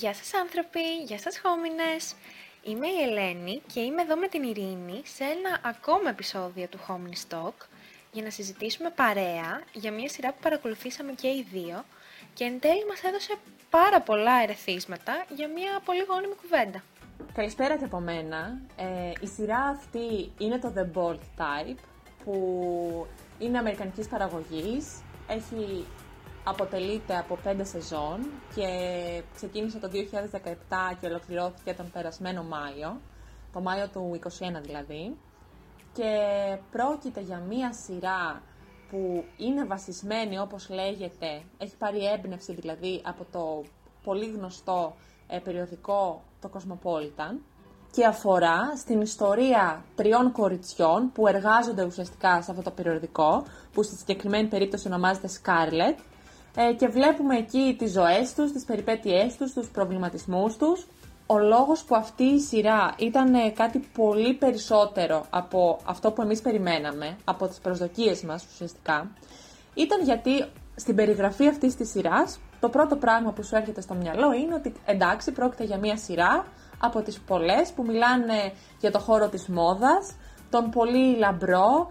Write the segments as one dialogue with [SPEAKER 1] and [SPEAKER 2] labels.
[SPEAKER 1] Γεια σας άνθρωποι, γεια σας χόμινες. Είμαι η Ελένη και είμαι εδώ με την Ειρήνη σε ένα ακόμα επεισόδιο του Hominy Stock για να συζητήσουμε παρέα για μια σειρά που παρακολουθήσαμε και οι δύο και εν τέλει μας έδωσε πάρα πολλά ερεθίσματα για μια πολύ γόνιμη κουβέντα.
[SPEAKER 2] Καλησπέρα και από μένα. Ε, η σειρά αυτή είναι το The Bold Type που είναι αμερικανικής παραγωγής. Έχει αποτελείται από πέντε σεζόν και ξεκίνησε το 2017 και ολοκληρώθηκε τον περασμένο Μάιο, το Μάιο του 2021 δηλαδή. Και πρόκειται για μία σειρά που είναι βασισμένη όπως λέγεται, έχει πάρει έμπνευση δηλαδή από το πολύ γνωστό ε, περιοδικό το Cosmopolitan και αφορά στην ιστορία τριών κοριτσιών που εργάζονται ουσιαστικά σε αυτό το περιοδικό, που στη συγκεκριμένη περίπτωση ονομάζεται Scarlett, ε, και βλέπουμε εκεί τις ζωές τους, τις περιπέτειές τους, τους προβληματισμούς τους. Ο λόγος που αυτή η σειρά ήταν ε, κάτι πολύ περισσότερο από αυτό που εμείς περιμέναμε, από τις προσδοκίες μας ουσιαστικά, ήταν γιατί στην περιγραφή αυτής της σειράς το πρώτο πράγμα που σου έρχεται στο μυαλό είναι ότι εντάξει πρόκειται για μια σειρά από τις πολλές που μιλάνε για το χώρο της μόδας, τον πολύ λαμπρό,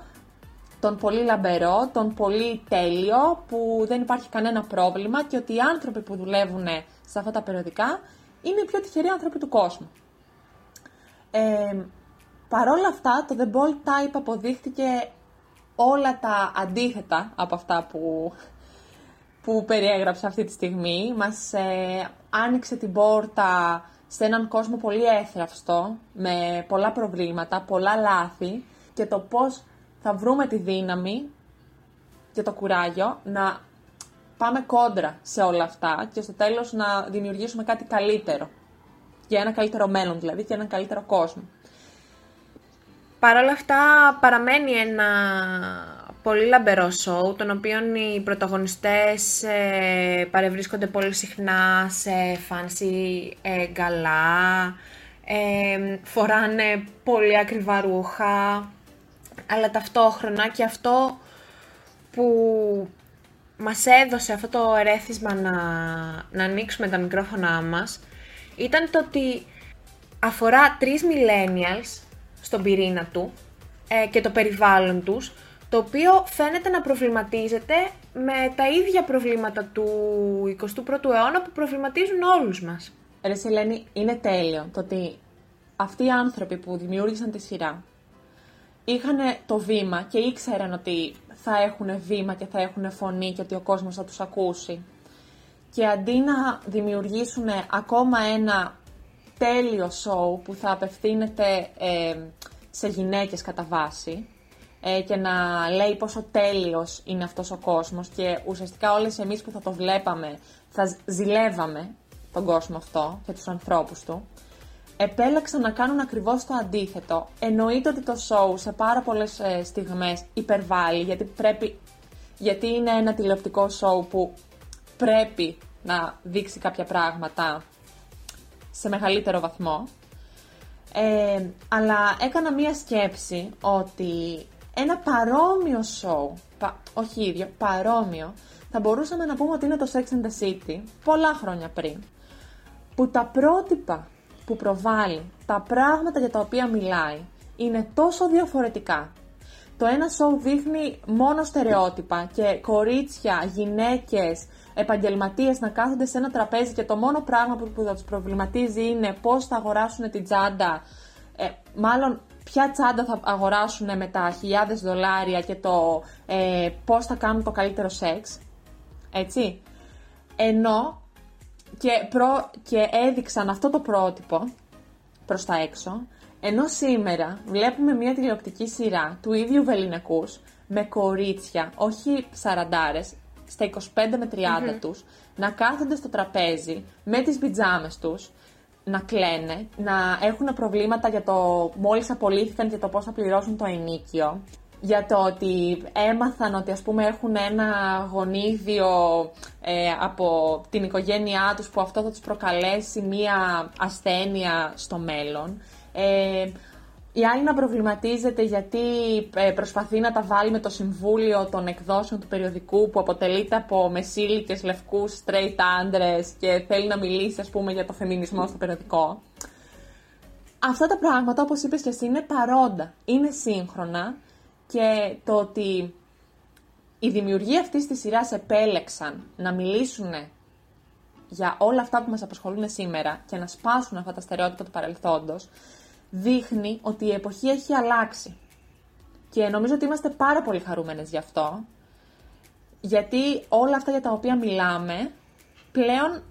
[SPEAKER 2] τον πολύ λαμπερό, τον πολύ τέλειο, που δεν υπάρχει κανένα πρόβλημα και ότι οι άνθρωποι που δουλεύουν σε αυτά τα περιοδικά είναι οι πιο τυχεροί άνθρωποι του κόσμου. Ε, παρόλα αυτά, το The Bold Type αποδείχτηκε όλα τα αντίθετα από αυτά που, που περιέγραψα αυτή τη στιγμή. Μας ε, άνοιξε την πόρτα σε έναν κόσμο πολύ έθραυστο, με πολλά προβλήματα, πολλά λάθη και το πώς θα βρούμε τη δύναμη και το κουράγιο να πάμε κόντρα σε όλα αυτά και στο τέλος να δημιουργήσουμε κάτι καλύτερο. Για ένα καλύτερο μέλλον δηλαδή και έναν καλύτερο κόσμο.
[SPEAKER 1] Παρ' όλα αυτά παραμένει ένα πολύ λαμπερό σοου, τον οποίο οι πρωταγωνιστές ε, παρευρίσκονται πολύ συχνά σε φάνση ε, γκαλά, ε, φοράνε πολύ ακριβά ρούχα, αλλά ταυτόχρονα και αυτό που μας έδωσε αυτό το ερέθισμα να, να ανοίξουμε τα μικρόφωνά μας ήταν το ότι αφορά τρεις millennials στον πυρήνα του ε, και το περιβάλλον τους το οποίο φαίνεται να προβληματίζεται με τα ίδια προβλήματα του 21ου αιώνα που προβληματίζουν όλους μας.
[SPEAKER 2] Ρε Σελένη, είναι τέλειο το ότι αυτοί οι άνθρωποι που δημιούργησαν τη σειρά είχαν το βήμα και ήξεραν ότι θα έχουν βήμα και θα έχουν φωνή και ότι ο κόσμος θα τους ακούσει. Και αντί να δημιουργήσουν ακόμα ένα τέλειο σοου που θα απευθύνεται ε, σε γυναίκες κατά βάση ε, και να λέει πόσο τέλειος είναι αυτός ο κόσμος και ουσιαστικά όλες εμείς που θα το βλέπαμε θα ζηλεύαμε τον κόσμο αυτό και τους ανθρώπους του, επέλεξαν να κάνουν ακριβώς το αντίθετο. Εννοείται ότι το show σε πάρα πολλές ε, στιγμές υπερβάλλει, γιατί, πρέπει, γιατί είναι ένα τηλεοπτικό show που πρέπει να δείξει κάποια πράγματα σε μεγαλύτερο βαθμό. Ε, αλλά έκανα μία σκέψη ότι ένα παρόμοιο show, όχι ίδιο, παρόμοιο, θα μπορούσαμε να πούμε ότι είναι το Sex and the City πολλά χρόνια πριν, που τα πρότυπα που προβάλλει, τα πράγματα για τα οποία μιλάει, είναι τόσο διαφορετικά. Το ένα σοου δείχνει μόνο στερεότυπα και κορίτσια, γυναίκες, επαγγελματίες να κάθονται σε ένα τραπέζι και το μόνο πράγμα που θα τους προβληματίζει είναι πώς θα αγοράσουν την τσάντα, ε, μάλλον ποια τσάντα θα αγοράσουν με τα χιλιάδες δολάρια και το ε, πώς θα κάνουν το καλύτερο σεξ, έτσι. Ενώ και, προ, και έδειξαν αυτό το πρότυπο προς τα έξω, ενώ σήμερα βλέπουμε μια τηλεοπτική σειρά του ίδιου βεληνικούς με κορίτσια, όχι σαραντάρες, στα 25 με 30 mm τους, να κάθονται στο τραπέζι με τις πιτζάμες τους, να κλαίνε, να έχουν προβλήματα για το μόλις απολύθηκαν και το πώς θα πληρώσουν το ενίκιο για το ότι έμαθαν ότι ας πούμε έχουν ένα γονίδιο ε, από την οικογένειά τους που αυτό θα τους προκαλέσει μία ασθένεια στο μέλλον. Ε, η άλλη να προβληματίζεται γιατί ε, προσπαθεί να τα βάλει με το συμβούλιο των εκδόσεων του περιοδικού που αποτελείται από μεσήλικες, λευκούς, straight άντρες και θέλει να μιλήσει ας πούμε για το φεμινισμό στο περιοδικό. Αυτά τα πράγματα όπως είπες και εσύ είναι παρόντα, είναι σύγχρονα και το ότι οι δημιουργοί αυτής της σειράς επέλεξαν να μιλήσουν για όλα αυτά που μας απασχολούν σήμερα και να σπάσουν αυτά τα στερεότυπα του παρελθόντος, δείχνει ότι η εποχή έχει αλλάξει. Και νομίζω ότι είμαστε πάρα πολύ χαρούμενες γι' αυτό, γιατί όλα αυτά για τα οποία μιλάμε, πλέον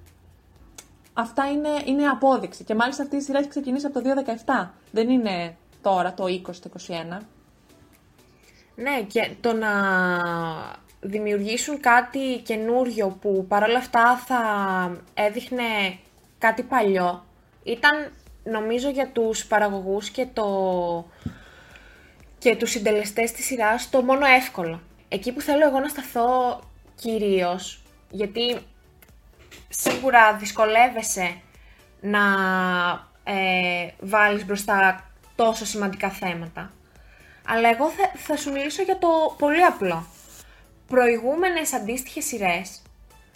[SPEAKER 2] αυτά είναι, είναι απόδειξη. Και μάλιστα αυτή η σειρά έχει ξεκινήσει από το 2017. Δεν είναι τώρα το 20, το 21.
[SPEAKER 1] Ναι, και το να δημιουργήσουν κάτι καινούριο που παρόλα αυτά θα έδειχνε κάτι παλιό ήταν νομίζω για τους παραγωγούς και, το... και τους συντελεστές της σειράς το μόνο εύκολο. Εκεί που θέλω εγώ να σταθώ κυρίως, γιατί σίγουρα δυσκολεύεσαι να ε, βάλεις μπροστά τόσο σημαντικά θέματα. Αλλά εγώ θα, θα σου μιλήσω για το πολύ απλό. Προηγούμενες αντίστοιχες σειρές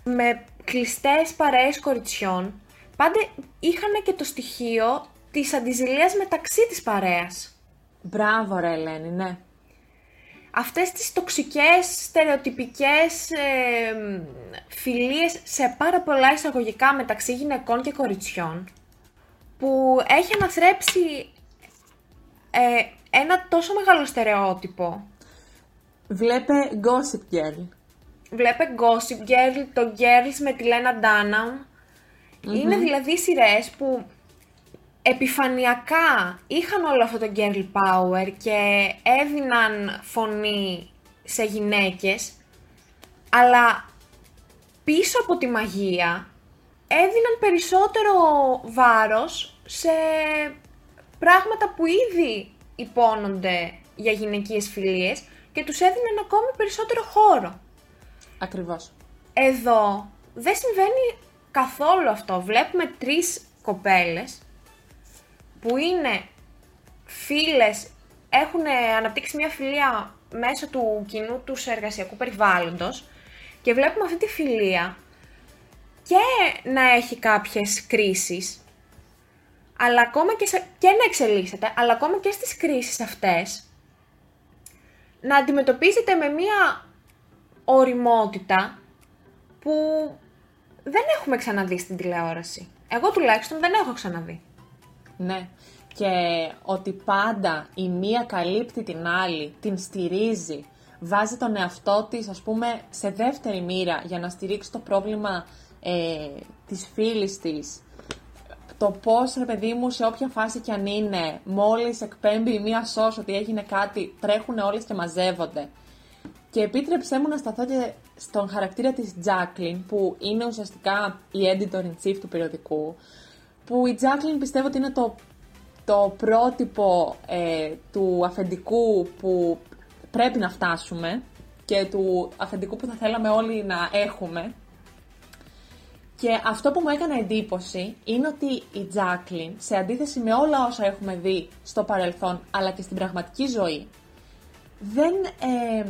[SPEAKER 1] με κλειστές παρέες κοριτσιών πάντα είχαν και το στοιχείο της αντιζηλίας μεταξύ της παρέας.
[SPEAKER 2] Μπράβο ρε Ελένη, ναι.
[SPEAKER 1] Αυτές τις τοξικές, στερεοτυπικές ε, φιλίες σε πάρα πολλά εισαγωγικά μεταξύ γυναικών και κοριτσιών που έχει αναθρέψει ε, ένα τόσο μεγάλο στερεότυπο.
[SPEAKER 2] Βλέπε Gossip Girl.
[SPEAKER 1] Βλέπε Gossip Girl, το Girls με τη Λένα Είναι δηλαδή σειρές που επιφανειακά είχαν όλο αυτό το girl power και έδιναν φωνή σε γυναίκες, αλλά πίσω από τη μαγεία έδιναν περισσότερο βάρος σε πράγματα που ήδη υπόνονται για γυναικείες φιλίες και τους έδιναν ακόμη περισσότερο χώρο.
[SPEAKER 2] Ακριβώς.
[SPEAKER 1] Εδώ δεν συμβαίνει καθόλου αυτό. Βλέπουμε τρεις κοπέλες που είναι φίλες, έχουν αναπτύξει μια φιλία μέσω του κοινού τους εργασιακού περιβάλλοντος και βλέπουμε αυτή τη φιλία και να έχει κάποιες κρίσεις αλλά ακόμα και, και να εξελίσσεται, αλλά ακόμα και στις κρίσεις αυτές, να αντιμετωπίζετε με μία οριμότητα που δεν έχουμε ξαναδεί στην τηλεόραση. Εγώ τουλάχιστον δεν έχω ξαναδεί.
[SPEAKER 2] Ναι. Και ότι πάντα η μία καλύπτει την άλλη, την στηρίζει, βάζει τον εαυτό της, ας πούμε, σε δεύτερη μοίρα για να στηρίξει το πρόβλημα ε, της φίλης της το πώς ρε παιδί μου σε όποια φάση κι αν είναι, μόλις εκπέμπει μία σώσ ότι έγινε κάτι, τρέχουν όλες και μαζεύονται. Και επίτρεψέ μου να σταθώ και στον χαρακτήρα της Jacqueline, που είναι ουσιαστικά η editor-in-chief του περιοδικού, που η Jacqueline πιστεύω ότι είναι το, το πρότυπο ε, του αφεντικού που πρέπει να φτάσουμε και του αφεντικού που θα θέλαμε όλοι να έχουμε και αυτό που μου έκανε εντύπωση είναι ότι η Τζάκλιν, σε αντίθεση με όλα όσα έχουμε δει στο παρελθόν, αλλά και στην πραγματική ζωή, δεν, ε,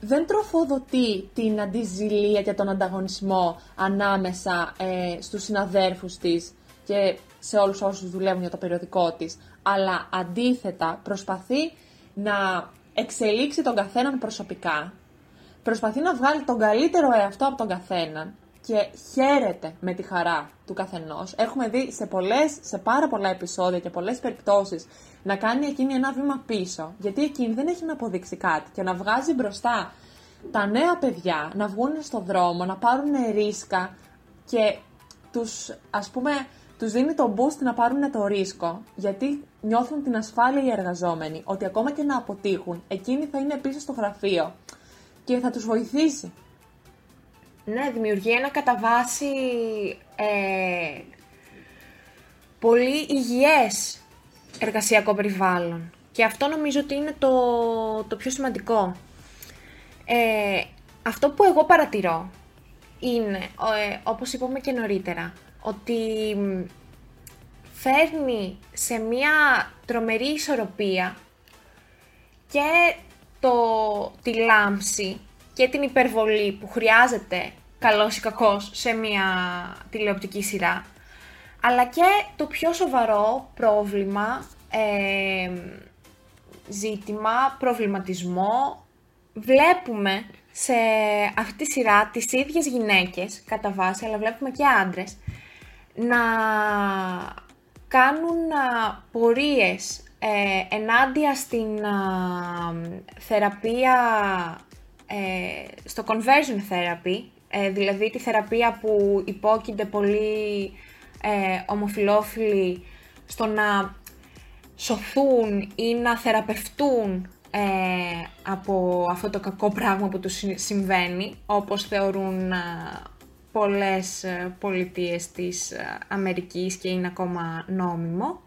[SPEAKER 2] δεν τροφοδοτεί την αντιζηλία και τον ανταγωνισμό ανάμεσα ε, στους συναδέρφους της και σε όλους όσους δουλεύουν για το περιοδικό της, αλλά αντίθετα προσπαθεί να εξελίξει τον καθέναν προσωπικά, προσπαθεί να βγάλει τον καλύτερο εαυτό από τον καθέναν και χαίρεται με τη χαρά του καθενός. Έχουμε δει σε, πολλές, σε πάρα πολλά επεισόδια και πολλές περιπτώσεις να κάνει εκείνη ένα βήμα πίσω, γιατί εκείνη δεν έχει να αποδείξει κάτι και να βγάζει μπροστά τα νέα παιδιά να βγουν στον δρόμο, να πάρουν ρίσκα και τους, ας πούμε, τους δίνει το boost να πάρουν το ρίσκο, γιατί νιώθουν την ασφάλεια οι εργαζόμενοι, ότι ακόμα και να αποτύχουν, εκείνοι θα είναι πίσω στο γραφείο και θα τους βοηθήσει
[SPEAKER 1] ναι, δημιουργεί ένα κατά βάση ε, πολύ υγιές εργασιακό περιβάλλον. Και αυτό νομίζω ότι είναι το, το πιο σημαντικό. Ε, αυτό που εγώ παρατηρώ είναι, ε, όπως είπαμε και νωρίτερα, ότι φέρνει σε μια τρομερή ισορροπία και το, τη λάμψη και την υπερβολή που χρειάζεται καλός ή κακός σε μια τηλεοπτική σειρά αλλά και το πιο σοβαρό πρόβλημα, ε, ζήτημα, προβληματισμό. Βλέπουμε σε αυτή τη σειρά τις ίδιες γυναίκες, κατά βάση, αλλά βλέπουμε και άντρες, να κάνουν πορείες ε, ενάντια στην θεραπεία, ε, στο conversion therapy, ε, δηλαδή τη θεραπεία που υπόκεινται πολύ ε, ομοφιλόφιλοι στο να σωθούν ή να θεραπευτούν ε, από αυτό το κακό πράγμα που τους συμβαίνει, όπως θεωρούν ε, πολλές ε, πολιτείες της Αμερικής και είναι ακόμα νόμιμο.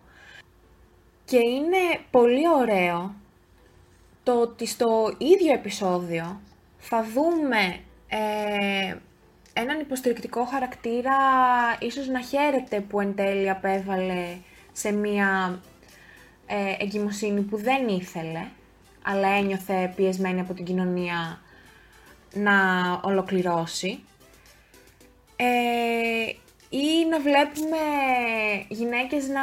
[SPEAKER 1] Και είναι πολύ ωραίο το ότι στο ίδιο επεισόδιο θα δούμε έναν υποστηρικτικό χαρακτήρα ίσως να χαίρεται που εν τέλει απέβαλε σε μία ε, εγκυμοσύνη που δεν ήθελε, αλλά ένιωθε πιεσμένη από την κοινωνία να ολοκληρώσει. Ε, ή να βλέπουμε γυναίκες να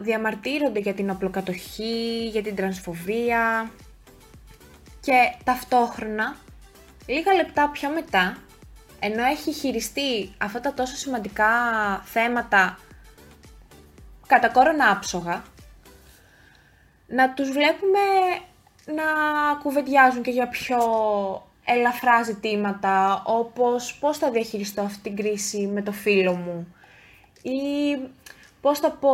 [SPEAKER 1] διαμαρτύρονται για την οπλοκατοχή, για την τρανσφοβία και ταυτόχρονα, λίγα λεπτά πιο μετά, ενώ έχει χειριστεί αυτά τα τόσο σημαντικά θέματα κατά κόρονα άψογα, να τους βλέπουμε να κουβεντιάζουν και για πιο ελαφρά ζητήματα, όπως πώς θα διαχειριστώ αυτή την κρίση με το φίλο μου ή πώς θα πω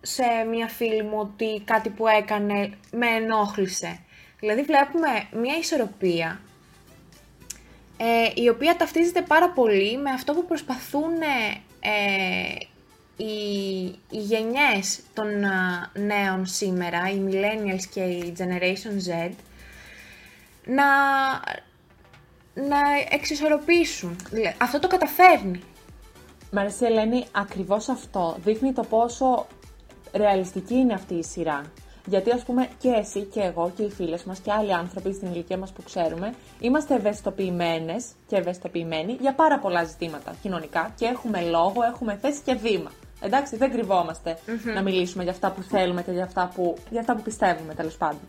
[SPEAKER 1] σε μία φίλη μου ότι κάτι που έκανε με ενόχλησε. Δηλαδή βλέπουμε μία ισορροπία ε, η οποία ταυτίζεται πάρα πολύ με αυτό που προσπαθούν ε, οι, οι γενιές των νέων σήμερα, οι millennials και η generation Z, να, να εξισορροπήσουν. Αυτό το καταφέρνει.
[SPEAKER 2] Μ' αρέσει Ελένη, ακριβώς αυτό. Δείχνει το πόσο ρεαλιστική είναι αυτή η σειρά. Γιατί, ας πούμε, και εσύ και εγώ και οι φίλες μας και άλλοι άνθρωποι στην ηλικία μας που ξέρουμε, είμαστε ευαισθητοποιημένες και ευαισθητοποιημένοι για πάρα πολλά ζητήματα κοινωνικά και έχουμε λόγο, έχουμε θέση και βήμα. Εντάξει, δεν κρυβομαστε να μιλήσουμε για αυτά που θέλουμε και για αυτά που, για αυτά που πιστεύουμε, τέλος πάντων.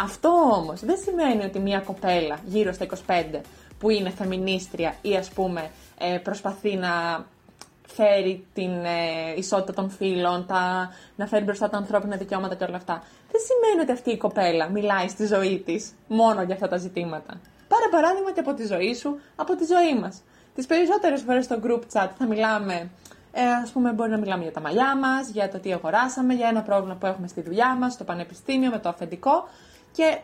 [SPEAKER 2] Αυτό όμως δεν σημαίνει ότι μια κοπέλα γύρω στα 25 που είναι φεμινίστρια ή ας πούμε ε, προσπαθεί να φέρει την ε, ισότητα των φίλων, τα, να φέρει μπροστά τα ανθρώπινα δικαιώματα και όλα αυτά. Δεν σημαίνει ότι αυτή η κοπέλα μιλάει στη ζωή της μόνο για αυτά τα ζητήματα. Πάρε παράδειγμα και από τη ζωή σου, από τη ζωή μας. Τις περισσότερες φορές στο group chat θα μιλάμε, ε, ας πούμε, μπορεί να μιλάμε για τα μαλλιά μας, για το τι αγοράσαμε, για ένα πρόβλημα που έχουμε στη δουλειά μας, στο πανεπιστήμιο, με το αφεντικό. Και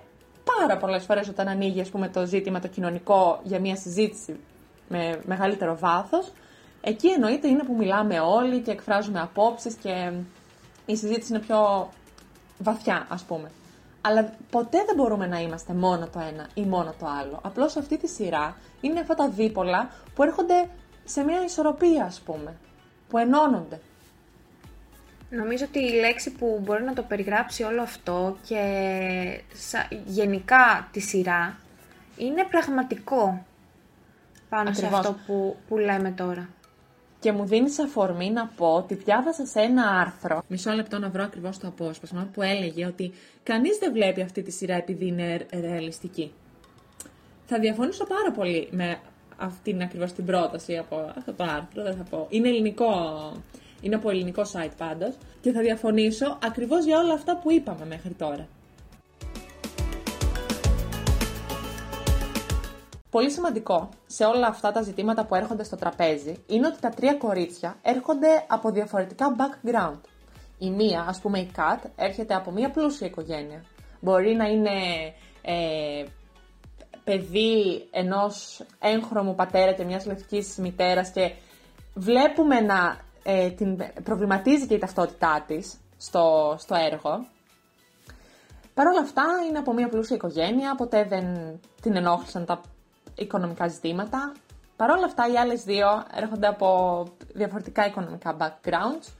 [SPEAKER 2] πάρα πολλές φορές όταν ανοίγει ας πούμε, το ζήτημα το κοινωνικό για μια συζήτηση με μεγαλύτερο βάθος, Εκεί εννοείται είναι που μιλάμε όλοι και εκφράζουμε απόψεις και η συζήτηση είναι πιο βαθιά, ας πούμε. Αλλά ποτέ δεν μπορούμε να είμαστε μόνο το ένα ή μόνο το άλλο. Απλώς αυτή τη σειρά είναι αυτά τα δίπολα που έρχονται σε μια ισορροπία, ας πούμε, που ενώνονται.
[SPEAKER 1] Νομίζω ότι η λέξη που μπορεί να το περιγράψει όλο αυτό και γενικά τη σειρά είναι πραγματικό πάνω σε αυτό που, που λέμε τώρα.
[SPEAKER 2] Και μου δίνεις αφορμή να πω ότι διάβασα σε ένα άρθρο. Μισό λεπτό να βρω ακριβώς το απόσπασμα που έλεγε ότι κανείς δεν βλέπει αυτή τη σειρά επειδή είναι ρεαλιστική. Θα διαφωνήσω πάρα πολύ με αυτήν ακριβώς την πρόταση από αυτό το άρθρο. Δεν θα πω. Είναι ελληνικό. Είναι από ελληνικό site πάντως. Και θα διαφωνήσω ακριβώς για όλα αυτά που είπαμε μέχρι τώρα. Πολύ σημαντικό σε όλα αυτά τα ζητήματα που έρχονται στο τραπέζι είναι ότι τα τρία κορίτσια έρχονται από διαφορετικά background. Η μία, ας πούμε η Κατ, έρχεται από μία πλούσια οικογένεια. Μπορεί να είναι ε, παιδί ενός έγχρωμου πατέρα και μιας λευκής μητέρας και βλέπουμε να ε, την προβληματίζει και η ταυτότητά της στο, στο έργο. Παρ' όλα αυτά είναι από μια πλούσια οικογένεια, ποτέ δεν την ενόχλησαν τα οικονομικά ζητήματα. Παρ' όλα αυτά, οι άλλες δύο έρχονται από διαφορετικά οικονομικά backgrounds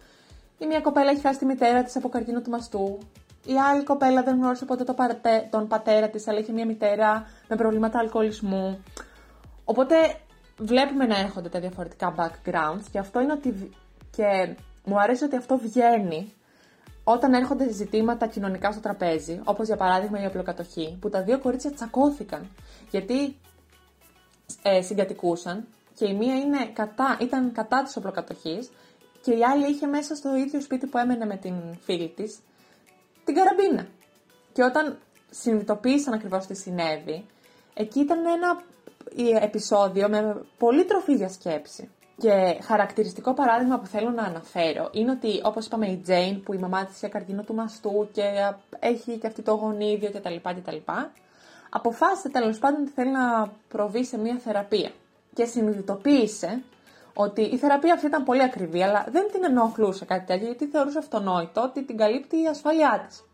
[SPEAKER 2] η μία κοπέλα έχει χάσει τη μητέρα της από καρκίνο του μαστού. Η άλλη κοπέλα δεν γνώρισε ποτέ το παρατε... τον πατέρα της, αλλά είχε μια μητέρα με προβλήματα αλκοολισμού. Οπότε βλέπουμε να έρχονται τα διαφορετικά backgrounds και αυτό είναι ότι. Και μου αρέσει ότι αυτό βγαίνει όταν έρχονται ζητήματα κοινωνικά στο τραπέζι, όπως για παράδειγμα η οπλοκατοχή, που τα δύο κορίτσια τσακώθηκαν. Γιατί ε, συγκατοικούσαν και η μία είναι κατά, ήταν κατά της οπλοκατοχής και η άλλη είχε μέσα στο ίδιο σπίτι που έμενε με την φίλη της την καραμπίνα. Και όταν συνειδητοποίησαν ακριβώς τι συνέβη, εκεί ήταν ένα ε, επεισόδιο με πολύ τροφή για σκέψη. Και χαρακτηριστικό παράδειγμα που θέλω να αναφέρω είναι ότι, όπως είπαμε, η Τζέιν, που η μαμά της είχε καρκίνο του μαστού και έχει και αυτή το γονίδιο κτλ. κτλ αποφάσισε τέλος πάντων ότι θέλει να προβεί σε μια θεραπεία. Και συνειδητοποίησε ότι η θεραπεία αυτή ήταν πολύ ακριβή, αλλά δεν την ενοχλούσε κάτι τέτοιο, γιατί θεωρούσε αυτονόητο ότι την καλύπτει η ασφαλειά της.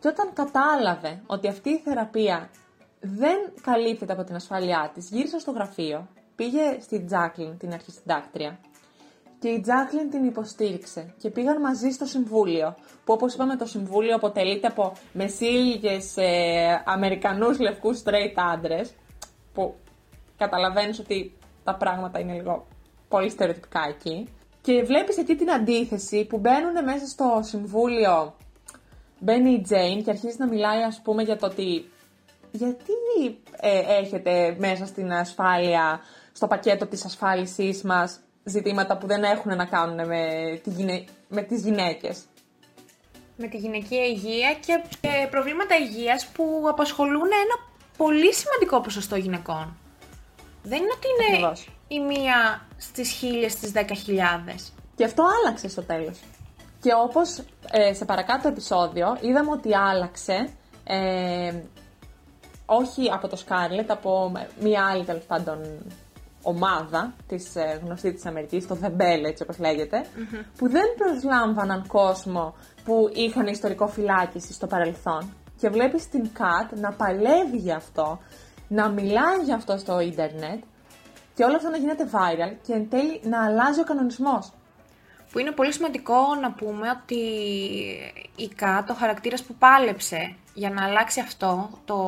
[SPEAKER 2] Και όταν κατάλαβε ότι αυτή η θεραπεία δεν καλύπτεται από την ασφαλειά της, γύρισε στο γραφείο, πήγε στη Τζάκλιν, την αρχισυντάκτρια, και η Τζάκλιν την υποστήριξε και πήγαν μαζί στο συμβούλιο, που όπως είπαμε το συμβούλιο αποτελείται από μεσήλικες ε, Αμερικανούς λευκούς straight άντρες, που καταλαβαίνεις ότι τα πράγματα είναι λίγο πολύ στερεοτυπικά εκεί. Και βλέπεις εκεί την αντίθεση που μπαίνουν μέσα στο συμβούλιο, μπαίνει η Τζέιν και αρχίζει να μιλάει ας πούμε για το ότι γιατί ε, έχετε μέσα στην ασφάλεια, στο πακέτο της ασφάλισής μας, ζητήματα που δεν έχουν να κάνουν με, τη γυναί... με τις γυναίκες.
[SPEAKER 1] Με τη γυναικεία υγεία και, προβλήματα υγείας που απασχολούν ένα πολύ σημαντικό ποσοστό γυναικών. Δεν είναι ότι είναι η μία στις χίλιες, στις δέκα χιλιάδες.
[SPEAKER 2] Και αυτό άλλαξε στο τέλος. Και όπως ε, σε παρακάτω επεισόδιο είδαμε ότι άλλαξε ε, όχι από το Scarlett, από μία άλλη τέλος πάντων ομάδα της ε, γνωστή της Αμερικής, το The Bell, έτσι όπως που δεν προσλάμβαναν κόσμο που είχαν ιστορικό φυλάκιση στο παρελθόν. Και βλέπεις την Κατ να παλεύει γι' αυτό, να μιλάει γι' αυτό στο ίντερνετ και όλο αυτό να γίνεται viral και εν τέλει να αλλάζει ο κανονισμός.
[SPEAKER 1] Που είναι πολύ σημαντικό να πούμε ότι η Κατ, ο χαρακτήρας που πάλεψε για να αλλάξει αυτό το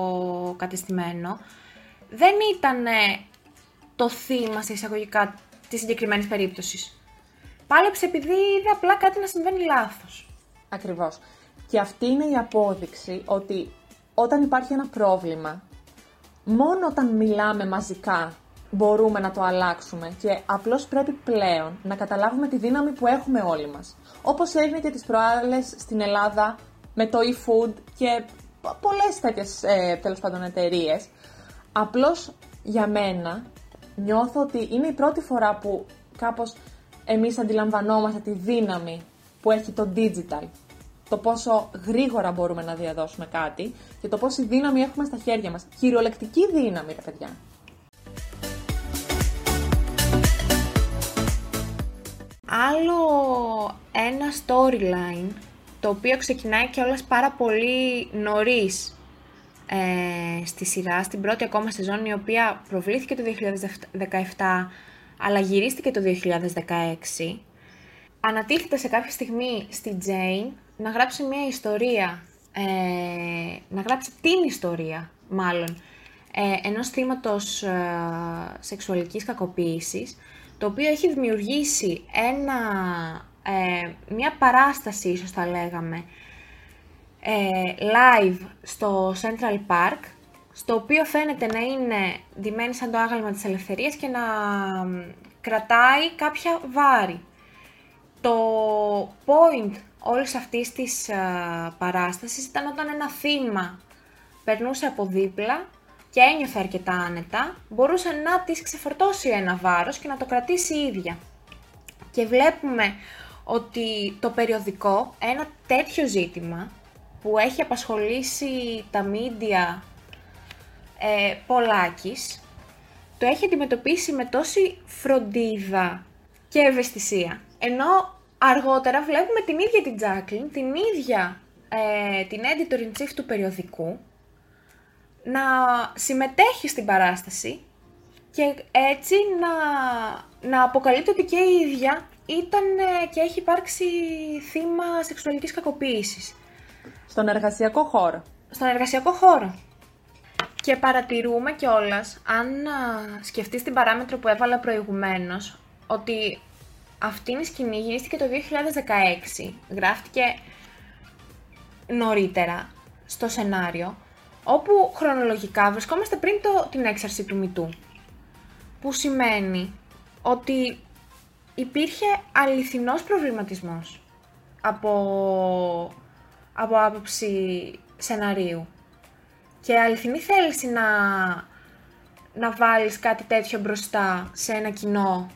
[SPEAKER 1] κατεστημένο, δεν ήταν το θύμα σε εισαγωγικά της συγκεκριμένης περίπτωσης. Πάλεψε επειδή είδε απλά κάτι να συμβαίνει λάθος.
[SPEAKER 2] Ακριβώς. Και αυτή είναι η απόδειξη ότι όταν υπάρχει ένα πρόβλημα, μόνο όταν μιλάμε μαζικά μπορούμε να το αλλάξουμε και απλώς πρέπει πλέον να καταλάβουμε τη δύναμη που έχουμε όλοι μας. Όπως έγινε και τις προάλλες στην Ελλάδα με το e-food και πολλές τέτοιες ε, τέλος πάντων εταιρείες. Απλώς για μένα νιώθω ότι είναι η πρώτη φορά που κάπως εμείς αντιλαμβανόμαστε τη δύναμη που έχει το digital. Το πόσο γρήγορα μπορούμε να διαδώσουμε κάτι και το πόση δύναμη έχουμε στα χέρια μας. Κυριολεκτική δύναμη, ρε παιδιά.
[SPEAKER 1] Άλλο ένα storyline, το οποίο ξεκινάει και όλας πάρα πολύ νωρίς ε, στη σειρά, στην πρώτη ακόμα σεζόν, η οποία προβλήθηκε το 2017, αλλά γυρίστηκε το 2016, ανατίθεται σε κάποια στιγμή στη Jane να γράψει μια ιστορία, ε, να γράψει την ιστορία μάλλον, ε, ενός θύματος ε, σεξουαλικής κακοποίησης, το οποίο έχει δημιουργήσει ένα, ε, μια παράσταση, ίσως θα λέγαμε, ε, live στο Central Park, στο οποίο φαίνεται να είναι ντυμένη σαν το άγαλμα της ελευθερίας και να κρατάει κάποια βάρη. Το point όλης αυτής της α, παράστασης ήταν όταν ένα θύμα περνούσε από δίπλα και ένιωθε αρκετά άνετα, μπορούσε να της ξεφορτώσει ένα βάρος και να το κρατήσει η ίδια. Και βλέπουμε ότι το περιοδικό, ένα τέτοιο ζήτημα, που έχει απασχολήσει τα μίντια ε, πολλάκις, το έχει αντιμετωπίσει με τόση φροντίδα και ευαισθησία. Ενώ αργότερα βλέπουμε την ίδια την Τζάκλιν, την ίδια ε, την editor-in-chief του περιοδικού, να συμμετέχει στην παράσταση και έτσι να, να αποκαλύπτει ότι και η ίδια ήταν ε, και έχει υπάρξει θύμα σεξουαλικής κακοποίησης.
[SPEAKER 2] Στον εργασιακό χώρο.
[SPEAKER 1] Στον εργασιακό χώρο. Και παρατηρούμε κιόλας, αν σκεφτείς την παράμετρο που έβαλα προηγουμένως, ότι αυτή η σκηνή γεννήθηκε το 2016, γράφτηκε νωρίτερα στο σενάριο, όπου χρονολογικά βρισκόμαστε πριν το, την έξαρση του Μητού. Που σημαίνει ότι υπήρχε αληθινός προβληματισμός από, από άποψη σεναρίου. Και αληθινή θέληση να, να βάλεις κάτι τέτοιο μπροστά σε ένα κοινό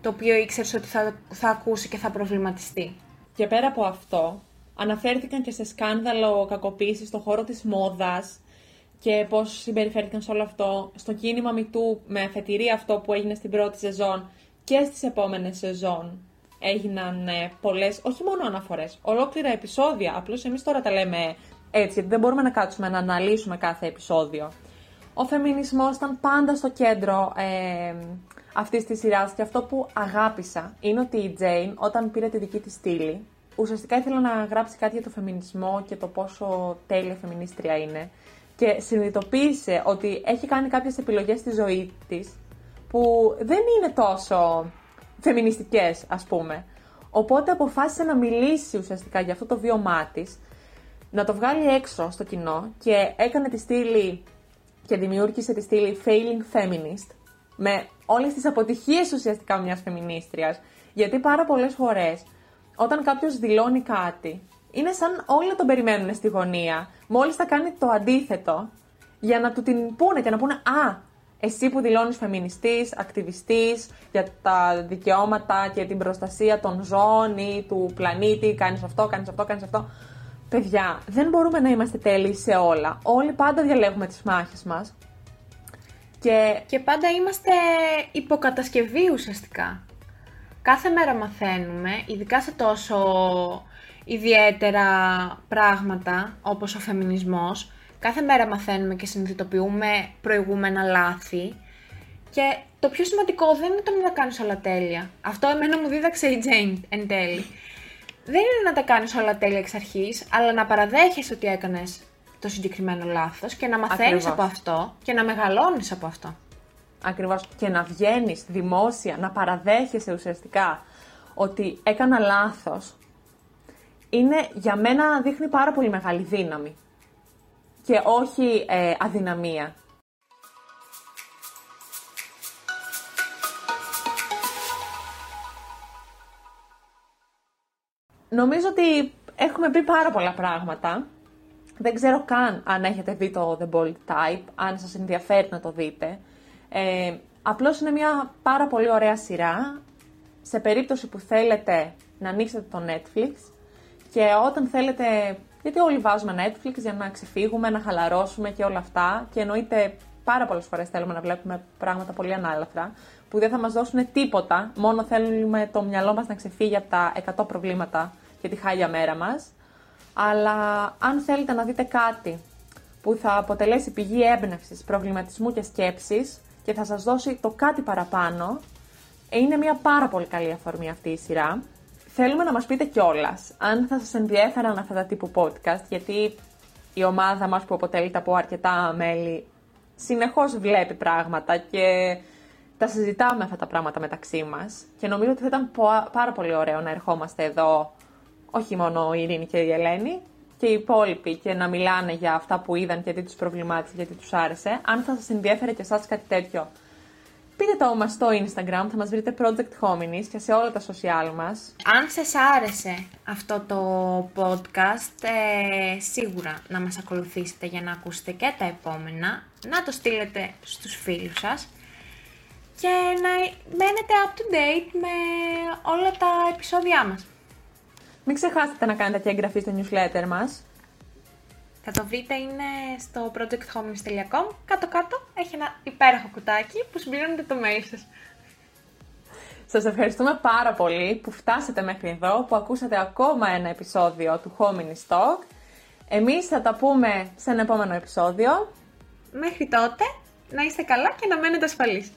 [SPEAKER 1] το οποίο ήξερες ότι θα, θα ακούσει και θα προβληματιστεί.
[SPEAKER 2] Και πέρα από αυτό, αναφέρθηκαν και σε σκάνδαλο κακοποίησης στον χώρο της μόδας και πώς συμπεριφέρθηκαν σε όλο αυτό στο κίνημα Μητού με αφετηρία αυτό που έγινε στην πρώτη σεζόν και στις επόμενες σεζόν έγιναν ε, πολλές, όχι μόνο αναφορές, ολόκληρα επεισόδια. Απλώς εμείς τώρα τα λέμε έτσι, γιατί δεν μπορούμε να κάτσουμε να αναλύσουμε κάθε επεισόδιο. Ο φεμινισμός ήταν πάντα στο κέντρο ε, αυτής της σειράς και αυτό που αγάπησα είναι ότι η Τζέιν όταν πήρε τη δική της στήλη, ουσιαστικά ήθελε να γράψει κάτι για το φεμινισμό και το πόσο τέλεια φεμινίστρια είναι και συνειδητοποίησε ότι έχει κάνει κάποιες επιλογές στη ζωή της που δεν είναι τόσο φεμινιστικές ας πούμε. Οπότε αποφάσισε να μιλήσει ουσιαστικά για αυτό το βίωμά της, να το βγάλει έξω στο κοινό και έκανε τη στήλη και δημιούργησε τη στήλη Failing Feminist με όλες τις αποτυχίες ουσιαστικά μιας φεμινίστριας. Γιατί πάρα πολλές φορές όταν κάποιος δηλώνει κάτι είναι σαν όλοι τον περιμένουν στη γωνία, μόλις θα κάνει το αντίθετο για να του την πούνε και να πούνε «Α, εσύ που δηλώνεις φεμινιστής, ακτιβιστής για τα δικαιώματα και την προστασία των ζώων ή του πλανήτη, κάνεις αυτό, κάνεις αυτό, κάνεις αυτό». Παιδιά, δεν μπορούμε να είμαστε τέλειοι σε όλα. Όλοι πάντα διαλέγουμε τις μάχες μας. Και...
[SPEAKER 1] και πάντα είμαστε υποκατασκευή ουσιαστικά. Κάθε μέρα μαθαίνουμε, ειδικά σε τόσο ιδιαίτερα πράγματα όπως ο φεμινισμός, κάθε μέρα μαθαίνουμε και συνειδητοποιούμε προηγούμενα λάθη και το πιο σημαντικό δεν είναι το να τα κάνεις όλα τέλεια. Αυτό εμένα μου δίδαξε η Jane εν τέλει. Δεν είναι να τα κάνεις όλα τέλεια εξ αρχής, αλλά να παραδέχεσαι ότι έκανες το συγκεκριμένο λάθος και να μαθαίνεις από αυτό και να μεγαλώνεις από αυτό.
[SPEAKER 2] Ακριβώς. Και να βγαίνεις δημόσια, να παραδέχεσαι ουσιαστικά ότι έκανα λάθος, είναι για μένα δείχνει πάρα πολύ μεγάλη δύναμη και όχι ε, αδυναμία. Νομίζω ότι έχουμε πει πάρα πολλά πράγματα. Δεν ξέρω καν αν έχετε δει το The Bold Type, αν σας ενδιαφέρει να το δείτε. Ε, απλώς είναι μια πάρα πολύ ωραία σειρά. Σε περίπτωση που θέλετε να ανοίξετε το Netflix και όταν θέλετε γιατί όλοι βάζουμε Netflix για να ξεφύγουμε, να χαλαρώσουμε και όλα αυτά. Και εννοείται πάρα πολλές φορές θέλουμε να βλέπουμε πράγματα πολύ ανάλαφρα που δεν θα μας δώσουν τίποτα. Μόνο θέλουμε το μυαλό μας να ξεφύγει από τα 100 προβλήματα και τη χάλια μέρα μας. Αλλά αν θέλετε να δείτε κάτι που θα αποτελέσει πηγή έμπνευσης, προβληματισμού και σκέψης και θα σας δώσει το κάτι παραπάνω, είναι μια πάρα πολύ καλή αφορμή αυτή η σειρά θέλουμε να μας πείτε κιόλας αν θα σας ενδιέφεραν αυτά τα τύπου podcast, γιατί η ομάδα μας που αποτελείται από αρκετά μέλη συνεχώς βλέπει πράγματα και τα συζητάμε αυτά τα πράγματα μεταξύ μας και νομίζω ότι θα ήταν πάρα πολύ ωραίο να ερχόμαστε εδώ όχι μόνο η Ειρήνη και η Ελένη και οι υπόλοιποι και να μιλάνε για αυτά που είδαν και τι τους προβλημάτισε, γιατί τους άρεσε. Αν θα σας ενδιέφερε και εσάς κάτι τέτοιο, Πείτε το μας στο Instagram, θα μας βρείτε Project Hominis και σε όλα τα social μας.
[SPEAKER 1] Αν σας άρεσε αυτό το podcast, ε, σίγουρα να μας ακολουθήσετε για να ακούσετε και τα επόμενα, να το στείλετε στους φίλους σας και να μένετε up to date με όλα τα επεισόδια μας.
[SPEAKER 2] Μην ξεχάσετε να κάνετε και εγγραφή στο newsletter μας.
[SPEAKER 1] Θα το βρείτε είναι στο projecthomes.com. Κάτω-κάτω έχει ένα υπέροχο κουτάκι που συμπληρώνετε το mail σας.
[SPEAKER 2] Σας ευχαριστούμε πάρα πολύ που φτάσατε μέχρι εδώ, που ακούσατε ακόμα ένα επεισόδιο του Hominy Stock. Εμείς θα τα πούμε σε ένα επόμενο επεισόδιο.
[SPEAKER 1] Μέχρι τότε, να είστε καλά και να μένετε ασφαλείς.